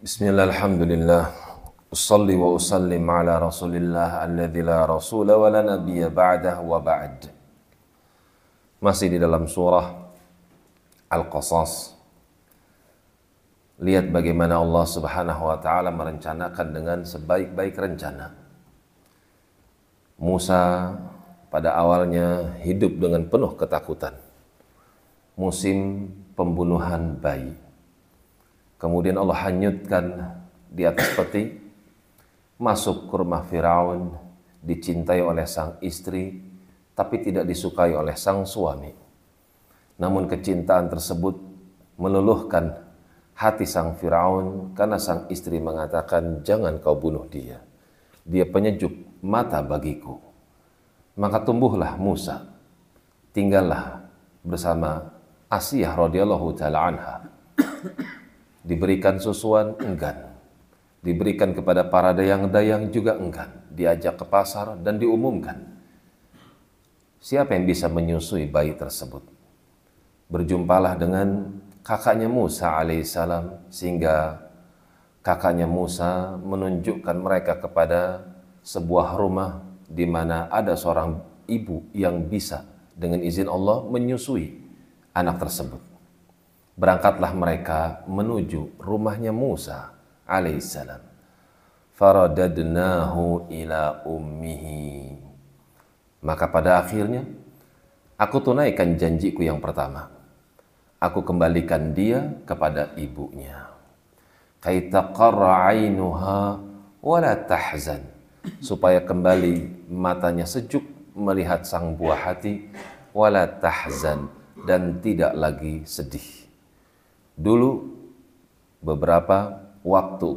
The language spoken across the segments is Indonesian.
Bismillah, alhamdulillah. Usalli wa usallim ala rasulillah alladhi la rasula wa la nabiyya ba'dah wa ba'd. Masih di dalam surah Al-Qasas. Lihat bagaimana Allah subhanahu wa ta'ala merencanakan dengan sebaik-baik rencana. Musa pada awalnya hidup dengan penuh ketakutan. Musim pembunuhan bayi Kemudian Allah hanyutkan di atas peti, masuk ke rumah Firaun, dicintai oleh sang istri, tapi tidak disukai oleh sang suami. Namun kecintaan tersebut meluluhkan hati sang Firaun karena sang istri mengatakan, "Jangan kau bunuh dia. Dia penyejuk mata bagiku." Maka tumbuhlah Musa. Tinggallah bersama Asiyah radhiyallahu taala anha Diberikan susuan enggan. Diberikan kepada para dayang-dayang juga enggan. Diajak ke pasar dan diumumkan. Siapa yang bisa menyusui bayi tersebut? Berjumpalah dengan kakaknya Musa alaihissalam sehingga kakaknya Musa menunjukkan mereka kepada sebuah rumah di mana ada seorang ibu yang bisa dengan izin Allah menyusui anak tersebut berangkatlah mereka menuju rumahnya Musa alaihissalam. Faradadnahu ila ummihi. Maka pada akhirnya aku tunaikan janjiku yang pertama. Aku kembalikan dia kepada ibunya. Kaitaqarra wala tahzan. Supaya kembali matanya sejuk melihat sang buah hati wala tahzan dan tidak lagi sedih. Dulu beberapa waktu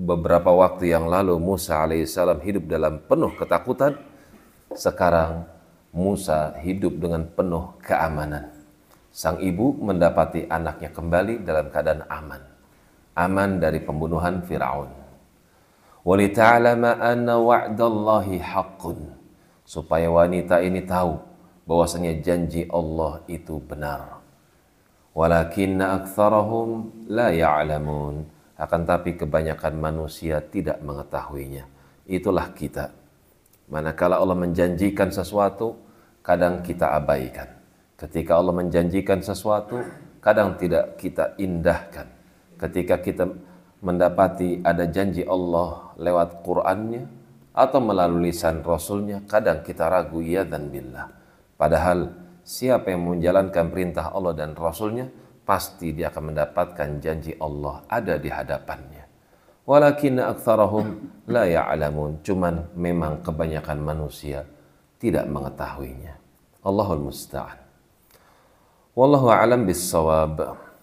beberapa waktu yang lalu Musa alaihissalam hidup dalam penuh ketakutan. Sekarang Musa hidup dengan penuh keamanan. Sang ibu mendapati anaknya kembali dalam keadaan aman. Aman dari pembunuhan Firaun. Supaya wanita ini tahu bahwasanya janji Allah itu benar walakinna aktsarahum la ya'lamun. Akan tapi kebanyakan manusia tidak mengetahuinya. Itulah kita. Manakala Allah menjanjikan sesuatu kadang kita abaikan. Ketika Allah menjanjikan sesuatu kadang tidak kita indahkan. Ketika kita mendapati ada janji Allah lewat Qur'annya atau melalui lisan Rasulnya kadang kita ragu ya dan billah. Padahal siapa yang menjalankan perintah Allah dan Rasulnya, pasti dia akan mendapatkan janji Allah ada di hadapannya. Walakin aktsarahum la ya'lamun. Cuman memang kebanyakan manusia tidak mengetahuinya. Allahul musta'an. Wallahu a'lam bis-shawab.